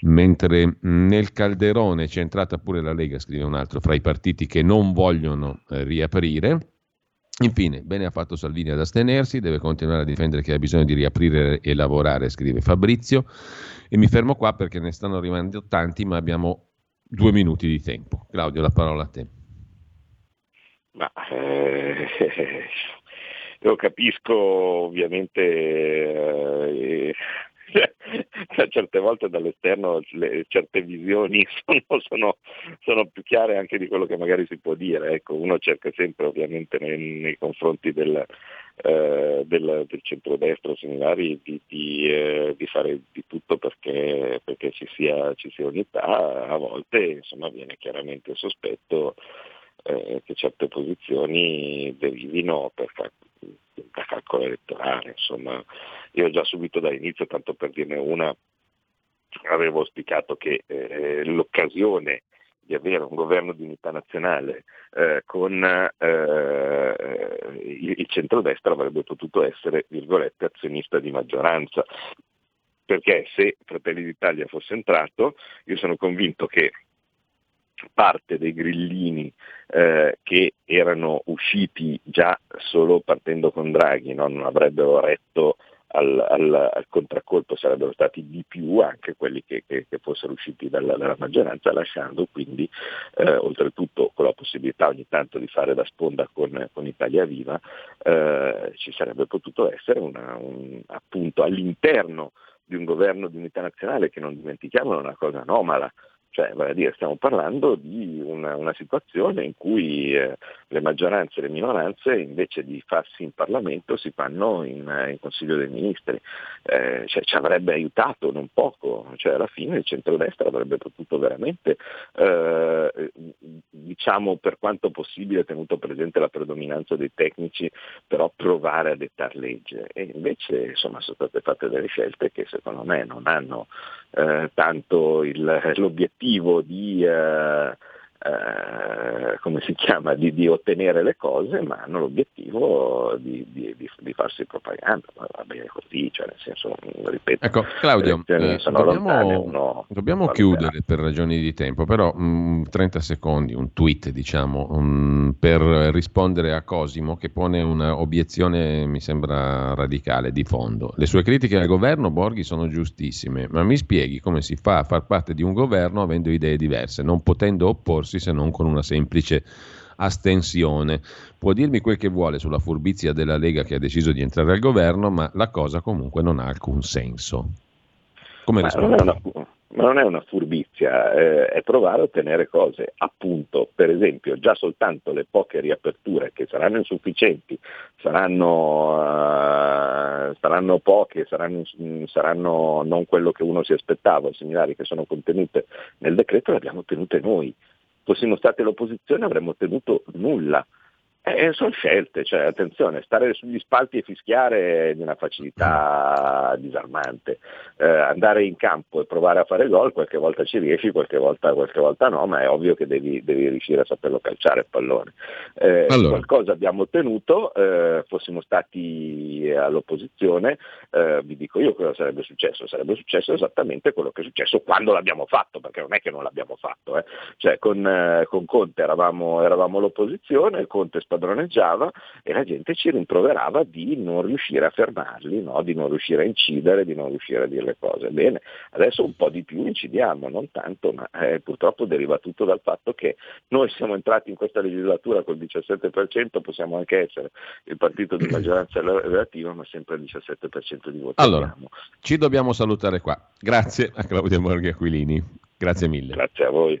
Mentre nel calderone c'è entrata pure la Lega, scrive un altro, fra i partiti che non vogliono eh, riaprire. Infine, bene ha fatto Salvini ad astenersi, deve continuare a difendere che ha bisogno di riaprire e lavorare, scrive Fabrizio. E mi fermo qua perché ne stanno arrivando tanti, ma abbiamo due minuti di tempo. Claudio, la parola a te. Ma, eh, io capisco ovviamente eh, certe volte dall'esterno le, certe visioni sono, sono, sono, più chiare anche di quello che magari si può dire. Ecco, uno cerca sempre ovviamente nei, nei confronti del, eh, del, del centrodestra similari di, di, eh, di, fare di tutto perché, perché ci, sia, ci, sia, unità, a volte insomma, viene chiaramente il sospetto eh, che certe posizioni derivino per, da calcolo elettorale. Insomma, io già subito dall'inizio, tanto per dirne una, avevo auspicato che eh, l'occasione di avere un governo di unità nazionale eh, con eh, il, il centrodestra avrebbe potuto essere, virgolette, azionista di maggioranza. Perché se Fratelli d'Italia fosse entrato, io sono convinto che parte dei grillini eh, che erano usciti già solo partendo con Draghi, no? non avrebbero retto al, al, al, contraccolpo, sarebbero stati di più anche quelli che, che, che fossero usciti dalla, dalla, maggioranza, lasciando quindi eh, oltretutto con la possibilità ogni tanto di fare da sponda con, con Italia Viva, eh, ci sarebbe potuto essere una, un, appunto all'interno di un governo di unità nazionale che non dimentichiamo è una cosa anomala, cioè, dire, stiamo parlando di una, una situazione in cui eh, le maggioranze e le minoranze invece di farsi in Parlamento si fanno in, eh, in Consiglio dei Ministri. Eh, cioè, ci avrebbe aiutato non poco, cioè, alla fine il centrodestra avrebbe potuto veramente, eh, diciamo per quanto possibile, tenuto presente la predominanza dei tecnici, però provare a dettare legge. E invece insomma, sono state fatte delle scelte che secondo me non hanno eh, tanto il, l'obiettivo di eh, eh, come si chiama, di, di, ottenere le cose, ma hanno l'obiettivo di, di, di farsi propaganda. Va bene così, cioè nel senso, ripeto, ecco, Claudio, eh, dobbiamo, dobbiamo chiudere per ragioni di tempo, però mh, mm, 30 secondi, un tweet diciamo, um, per rispondere a Cosimo che pone un'obiezione, mi sembra radicale, di fondo. Le sue critiche al governo Borghi sono giustissime, ma mi spieghi come si fa a far parte di un governo avendo idee diverse, non potendo opporsi opporsi se non con una semplice astensione. Può dirmi quel che vuole sulla furbizia della Lega che ha deciso di entrare al governo, ma la cosa comunque non ha alcun senso. Come risponde? ma non è una furbizia, eh, è provare a ottenere cose. Appunto, per esempio, già soltanto le poche riaperture che saranno insufficienti, saranno, uh, saranno poche, saranno, mm, saranno non quello che uno si aspettava, similari che sono contenute nel decreto, le abbiamo ottenute noi. Fossimo state l'opposizione avremmo ottenuto nulla. Eh, sono scelte, cioè attenzione, stare sugli spalti e fischiare è di una facilità disarmante. Eh, andare in campo e provare a fare gol, qualche volta ci riesci, qualche volta, qualche volta no, ma è ovvio che devi, devi riuscire a saperlo calciare il pallone. Eh, allora. Qualcosa abbiamo ottenuto, eh, fossimo stati all'opposizione, eh, vi dico io cosa sarebbe successo, sarebbe successo esattamente quello che è successo quando l'abbiamo fatto, perché non è che non l'abbiamo fatto. Eh. Cioè, con, eh, con, Conte eravamo, eravamo l'opposizione, Conte padroneggiava e la gente ci rimproverava di non riuscire a fermarli, no? di non riuscire a incidere, di non riuscire a dire le cose. Bene, adesso un po' di più incidiamo, non tanto, ma eh, purtroppo deriva tutto dal fatto che noi siamo entrati in questa legislatura col 17%, possiamo anche essere il partito di maggioranza relativa, ma sempre il 17% di voti. Allora, ci dobbiamo salutare qua. Grazie a Claudia Borghi Aquilini. Grazie mille. Grazie a voi.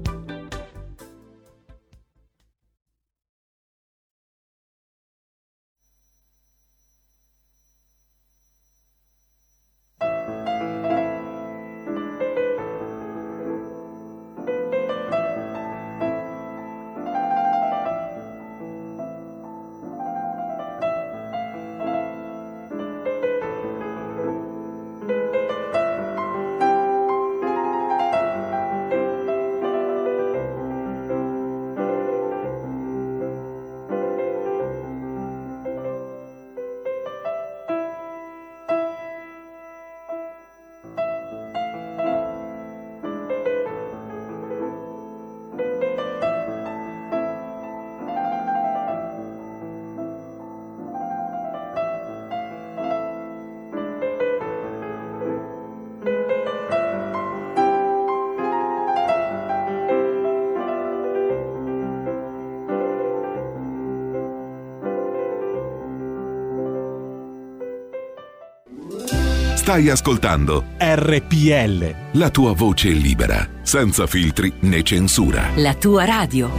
Stai ascoltando RPL. La tua voce libera, senza filtri né censura. La tua radio.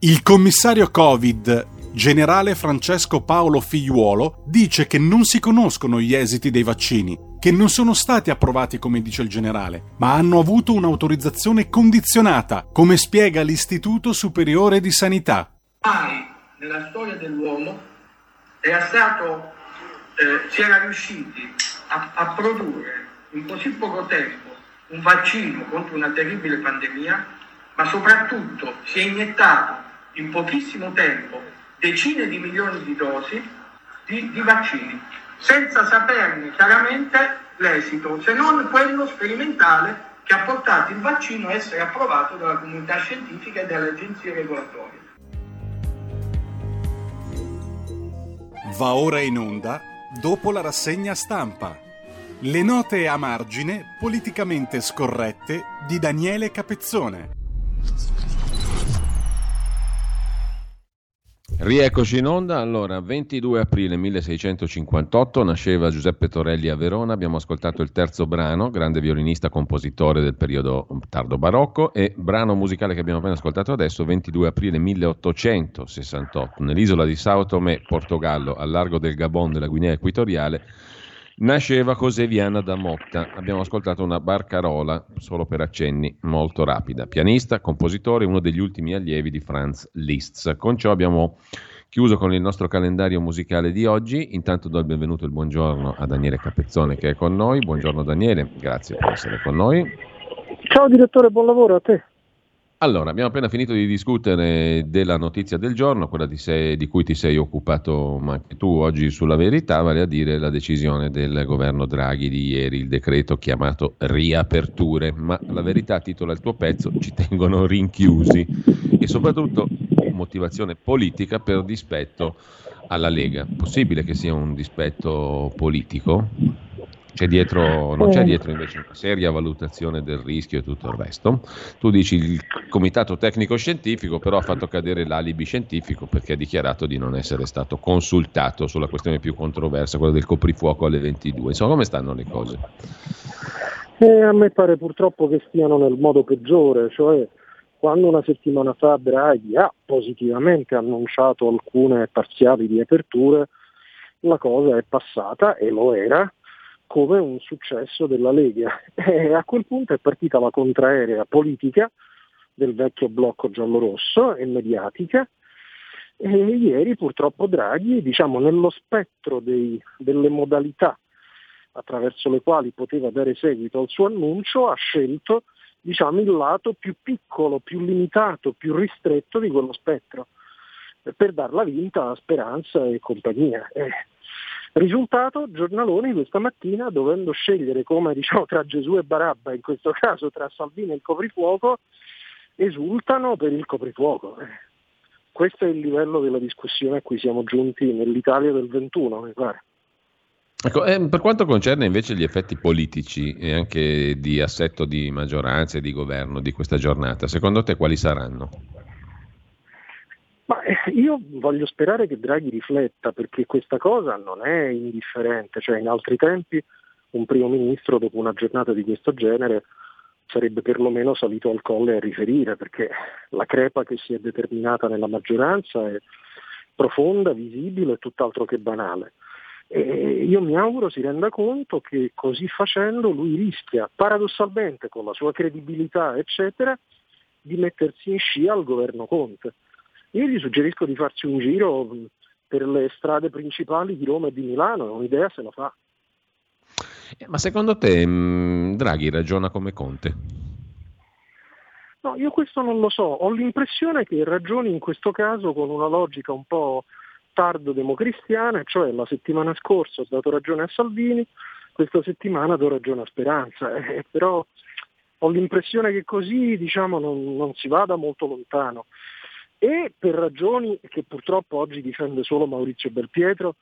Il commissario Covid, generale Francesco Paolo Figliuolo, dice che non si conoscono gli esiti dei vaccini, che non sono stati approvati come dice il generale, ma hanno avuto un'autorizzazione condizionata, come spiega l'Istituto Superiore di Sanità. Mai nella storia dell'uomo era stato eh, si era riusciti a, a produrre in così poco tempo un vaccino contro una terribile pandemia, ma soprattutto si è iniettato in pochissimo tempo decine di milioni di dosi di, di, vaccini, senza saperne chiaramente l'esito, se non quello sperimentale che ha portato il vaccino a essere approvato dalla comunità scientifica e dalle agenzie regolatorie. Va ora in onda dopo la rassegna stampa. Le note a margine politicamente scorrette di Daniele Capezzone. Rieccoci in onda, allora 22 aprile 1658 nasceva Giuseppe Torelli a Verona, abbiamo ascoltato il terzo brano, grande violinista compositore del periodo tardo barocco e brano musicale che abbiamo appena ascoltato adesso 22 aprile 1868 nell'isola di Sao Tomé, Portogallo, al largo del Gabon della Guinea Equatoriale Nasceva Coseviana da Motta. Abbiamo ascoltato una barcarola, solo per accenni, molto rapida. Pianista, compositore, uno degli ultimi allievi di Franz Liszt. Con ciò abbiamo chiuso con il nostro calendario musicale di oggi. Intanto do il benvenuto e il buongiorno a Daniele Capezzone che è con noi. Buongiorno Daniele, grazie per essere con noi. Ciao direttore, buon lavoro a te. Allora, abbiamo appena finito di discutere della notizia del giorno, quella di, sé, di, cui ti sei occupato anche tu oggi sulla verità, vale a dire la decisione del governo Draghi di ieri, il decreto chiamato riaperture, ma la verità titola il tuo pezzo, ci tengono rinchiusi e soprattutto motivazione politica per dispetto alla Lega. Possibile che sia un dispetto politico? C'è dietro, non c'è dietro invece una seria valutazione del rischio e tutto il resto. Tu dici il comitato tecnico scientifico però ha fatto cadere l'alibi scientifico perché ha dichiarato di non essere stato consultato sulla questione più controversa, quella del coprifuoco alle 22. Insomma, come stanno le cose? Eh, a me pare purtroppo che stiano nel modo peggiore, cioè quando una settimana fa Draghi ha positivamente annunciato alcune parziali riaperture, la cosa è passata e lo era come un successo della Lega. E a quel punto è partita la contraerea politica del vecchio blocco giallorosso e mediatica. E ieri purtroppo Draghi, diciamo, nello spettro dei, delle modalità attraverso le quali poteva dare seguito al suo annuncio, ha scelto diciamo, il lato più piccolo, più limitato, più ristretto di quello spettro, per darla vinta a Speranza e compagnia. Eh, risultato, giornaloni questa mattina, dovendo scegliere come diciamo, tra Gesù e Barabba, in questo caso tra Salvini e il coprifuoco, esultano per il coprifuoco. Questo è il livello della discussione a cui siamo giunti nell'Italia del 21, mi pare. Ecco, eh, per quanto concerne invece gli effetti politici e anche di assetto di maggioranza e di governo di questa giornata, secondo te quali saranno? Ma eh, io voglio sperare che Draghi rifletta perché questa cosa non è indifferente, cioè in altri tempi un primo ministro dopo una giornata di questo genere sarebbe perlomeno salito al colle a riferire perché la crepa che si è determinata nella maggioranza è profonda, visibile e tutt'altro che banale. E io mi auguro si renda conto che così facendo lui rischia paradossalmente con la sua credibilità eccetera di mettersi in scia al governo Conte. Io gli suggerisco di farsi un giro per le strade principali di Roma e di Milano, un'idea se la fa. Eh, ma secondo te mh, Draghi ragiona come Conte? No, io questo non lo so. Ho l'impressione che ragioni in questo caso con una logica un po' tardo democristiana, cioè la settimana scorsa ho dato ragione a Salvini, questa settimana do ragione a Speranza, eh, però ho l'impressione che così diciamo, non, non si vada molto lontano. E per ragioni che purtroppo oggi difende solo Maurizio Belpietro,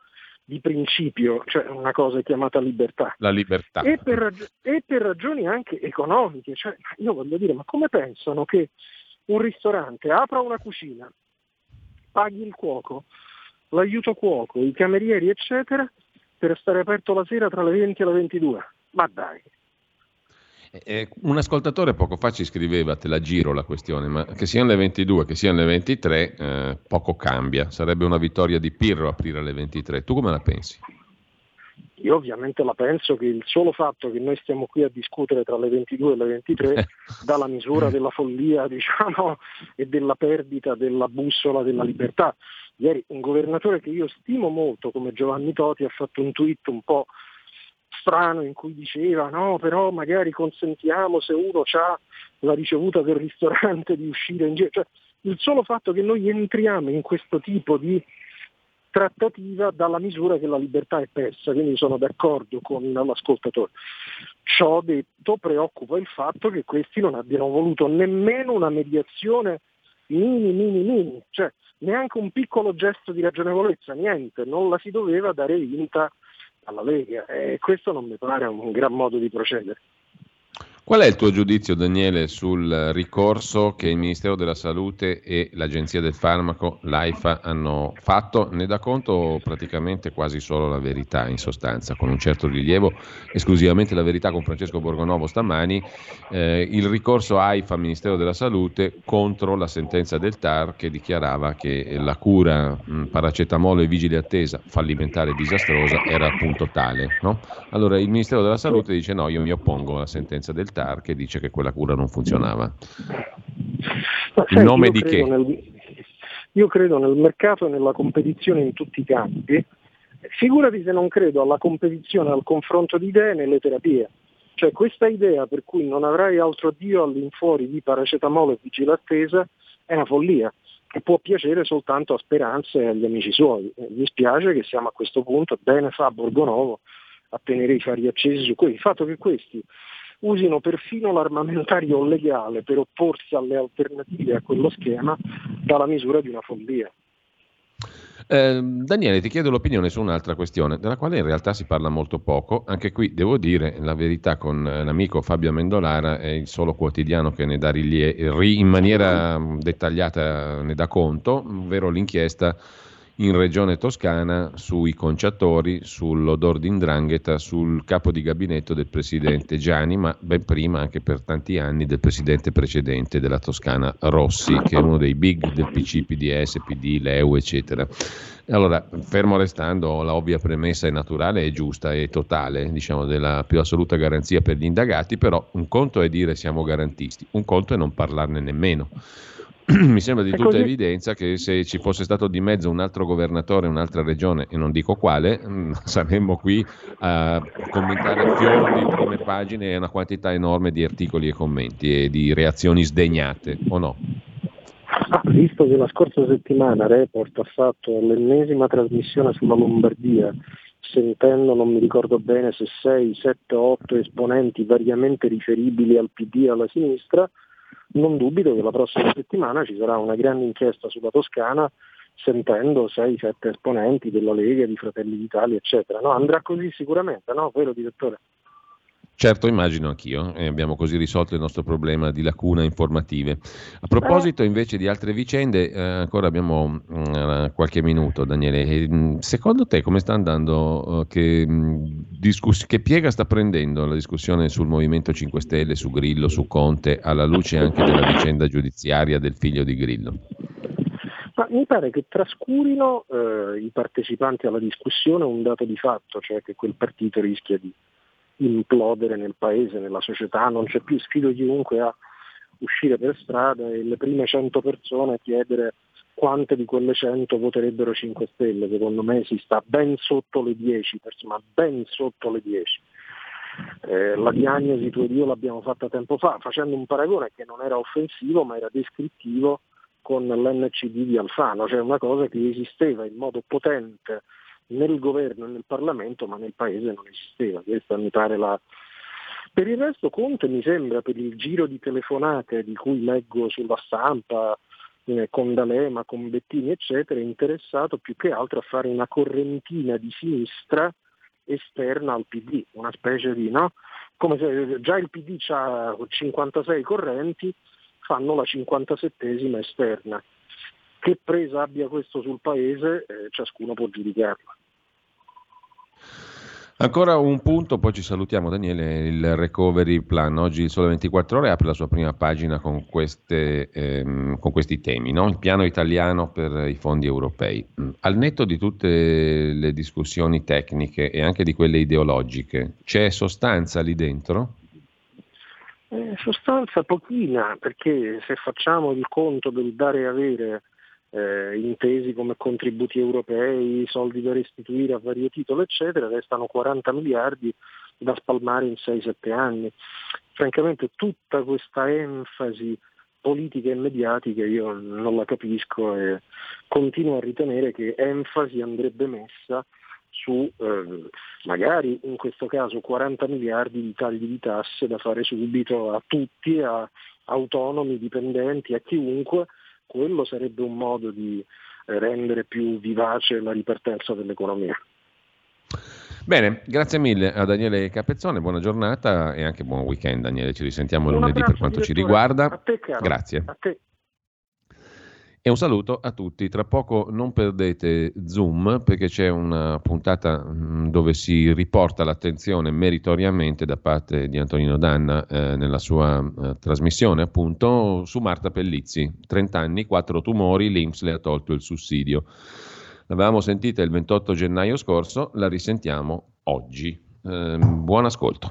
di principio, cioè una cosa chiamata libertà. La libertà. E per, rag- e per ragioni anche economiche, cioè, io voglio dire, ma come pensano che un ristorante apra una cucina, paghi il cuoco, l'aiuto cuoco, i camerieri, eccetera, per stare aperto la sera tra le 20 e le 22. Ma dai. Eh, eh, un ascoltatore poco fa ci scriveva, te la giro la questione, ma che siano le 22, che siano le 23, eh, poco cambia. Sarebbe una vittoria di Pirro aprire alle 23. Tu come la pensi? Io ovviamente la penso che il solo fatto che noi stiamo qui a discutere tra le 22 e le 23 dà la misura della follia diciamo, e della perdita della bussola della libertà. Ieri un governatore che io stimo molto come Giovanni Toti ha fatto un tweet un po' strano in cui diceva no però magari consentiamo se uno ha la ricevuta del ristorante di uscire in giro. Cioè, il solo fatto che noi entriamo in questo tipo di trattativa dalla misura che la libertà è persa, quindi sono d'accordo con l'ascoltatore. Ciò detto preoccupa il fatto che questi non abbiano voluto nemmeno una mediazione mini, mini, mini, cioè neanche un piccolo gesto di ragionevolezza, niente, non la si doveva dare vinta alla Lega e questo non mi pare un gran modo di procedere. Qual è il tuo giudizio, Daniele, sul ricorso che il Ministero della Salute e l'Agenzia del Farmaco, l'AIFA, hanno fatto? Ne dà conto praticamente quasi solo la verità, in sostanza, con un certo rilievo, esclusivamente la verità con Francesco Borgonovo stamani, eh, il ricorso AIFA, Ministero della Salute, contro la sentenza del TAR che dichiarava che la cura mh, paracetamolo e vigile attesa, fallimentare e disastrosa, era appunto tale. No? Allora il Ministero della Salute dice no, io mi oppongo alla sentenza del TAR che dice che quella cura non funzionava. In nome di che? Nel, io credo nel mercato e nella competizione in tutti i campi. Figurati se non credo alla competizione, al confronto di idee nelle terapie. Cioè questa idea per cui non avrai altro Dio all'infuori di paracetamolo e vigile attesa è una follia che può piacere soltanto a Speranza e agli amici suoi. Mi spiace che siamo a questo punto, bene fa Borgonovo a tenere i fari accesi su questo. Il fatto che questi usino perfino l'armamentario legale per opporsi alle alternative a quello schema dalla misura di una follia. Eh, Daniele, ti chiedo l'opinione su un'altra questione, della quale in realtà si parla molto poco. Anche qui devo dire la verità con l'amico Fabio Amendolara è il solo quotidiano che ne dà rilie- in maniera dettagliata ne dà conto, ovvero l'inchiesta in regione toscana sui conciatori, sull'odor d'indrangheta, sul capo di gabinetto del presidente Gianni, ma ben prima anche per tanti anni del presidente precedente della Toscana Rossi, che è uno dei big del PC, PDS, PD, Leu, eccetera. Allora, fermo restando, la ovvia premessa è naturale, è giusta, è totale, diciamo, della più assoluta garanzia per gli indagati, però un conto è dire siamo garantisti, un conto è non parlarne nemmeno. mi sembra di tutta evidenza che se ci fosse stato di mezzo un altro governatore, un'altra regione, e non dico quale, mm, saremmo qui a commentare fior di prime pagine e una quantità enorme di articoli e commenti e di reazioni sdegnate, o no? Ah, visto che la scorsa settimana Report ha fatto l'ennesima trasmissione sulla Lombardia, sentendo, non mi ricordo bene se 6, 7, 8 esponenti variamente riferibili al PD e alla sinistra, non dubito che la prossima settimana ci sarà una grande inchiesta sulla Toscana sentendo 6-7 esponenti della Lega, di Fratelli d'Italia, eccetera. No, andrà così sicuramente, no, vero direttore? Certo, immagino anch'io, e abbiamo così risolto il nostro problema di lacuna informative. A proposito invece di altre vicende, eh, ancora abbiamo uh, qualche minuto, Daniele. Mm, secondo te come sta andando? Uh, che, mm, discuss- che, piega sta prendendo la discussione sul Movimento 5 Stelle, su Grillo, su Conte, alla luce anche della vicenda giudiziaria del figlio di Grillo? Ma mi pare che trascurino eh, i partecipanti alla discussione un dato di fatto, cioè che quel partito rischia di implodere nel paese, nella società, non c'è più sfido chiunque a uscire per strada e le prime 100 persone chiedere quante di quelle 100 voterebbero 5 Stelle, secondo me si sta ben sotto le 10, ma ben sotto le 10. Eh, la diagnosi tu ed io l'abbiamo fatta tempo fa, facendo un paragone che non era offensivo ma era descrittivo con l'NCD di Alfano, cioè una cosa che esisteva in modo potente nel governo e nel Parlamento, ma nel Paese non esisteva. Questa mi pare la... Per il resto Conte mi sembra, per il giro di telefonate di cui leggo sulla stampa, eh, con D'Alema, con Bettini, eccetera, interessato più che altro a fare una correntina di sinistra esterna al PD, una specie di, no? Come se già il PD ha 56 correnti, fanno la 57esima esterna. Che presa abbia questo sul Paese, eh, ciascuno può giudicarlo. Ancora un punto, poi ci salutiamo Daniele, il recovery plan. Oggi il Sole 24 Ore apre la sua prima pagina con, queste, ehm, con questi temi, no? il piano italiano per i fondi europei. Mm, al netto di tutte le discussioni tecniche e anche di quelle ideologiche, c'è sostanza lì dentro? Eh, sostanza pochina, perché se facciamo il conto del dare e avere eh, intesi come contributi europei, soldi da restituire a vario titolo, eccetera, restano 40 miliardi da spalmare in 6-7 anni. Francamente tutta questa enfasi politica e mediatica io non la capisco e continuo a ritenere che enfasi andrebbe messa su eh, magari in questo caso 40 miliardi di tagli di tasse da fare subito a tutti, a autonomi, dipendenti, a chiunque, quello sarebbe un modo di eh, rendere più vivace la ripartenza dell'economia. Bene, grazie mille a Daniele Capezzone, buona giornata e anche buon weekend Daniele, ci risentiamo un lunedì per quanto ci riguarda. A te, caro. Grazie. A te. E un saluto a tutti. Tra poco non perdete Zoom perché c'è una puntata mm, dove si riporta l'attenzione meritoriamente da parte di Antonino Danna eh, nella sua eh, trasmissione appunto su Marta Pellizzi. 30 anni, 4 tumori, l'Inps le ha tolto il sussidio. L'avevamo sentita il 28 gennaio scorso, la risentiamo oggi. Eh, buon ascolto.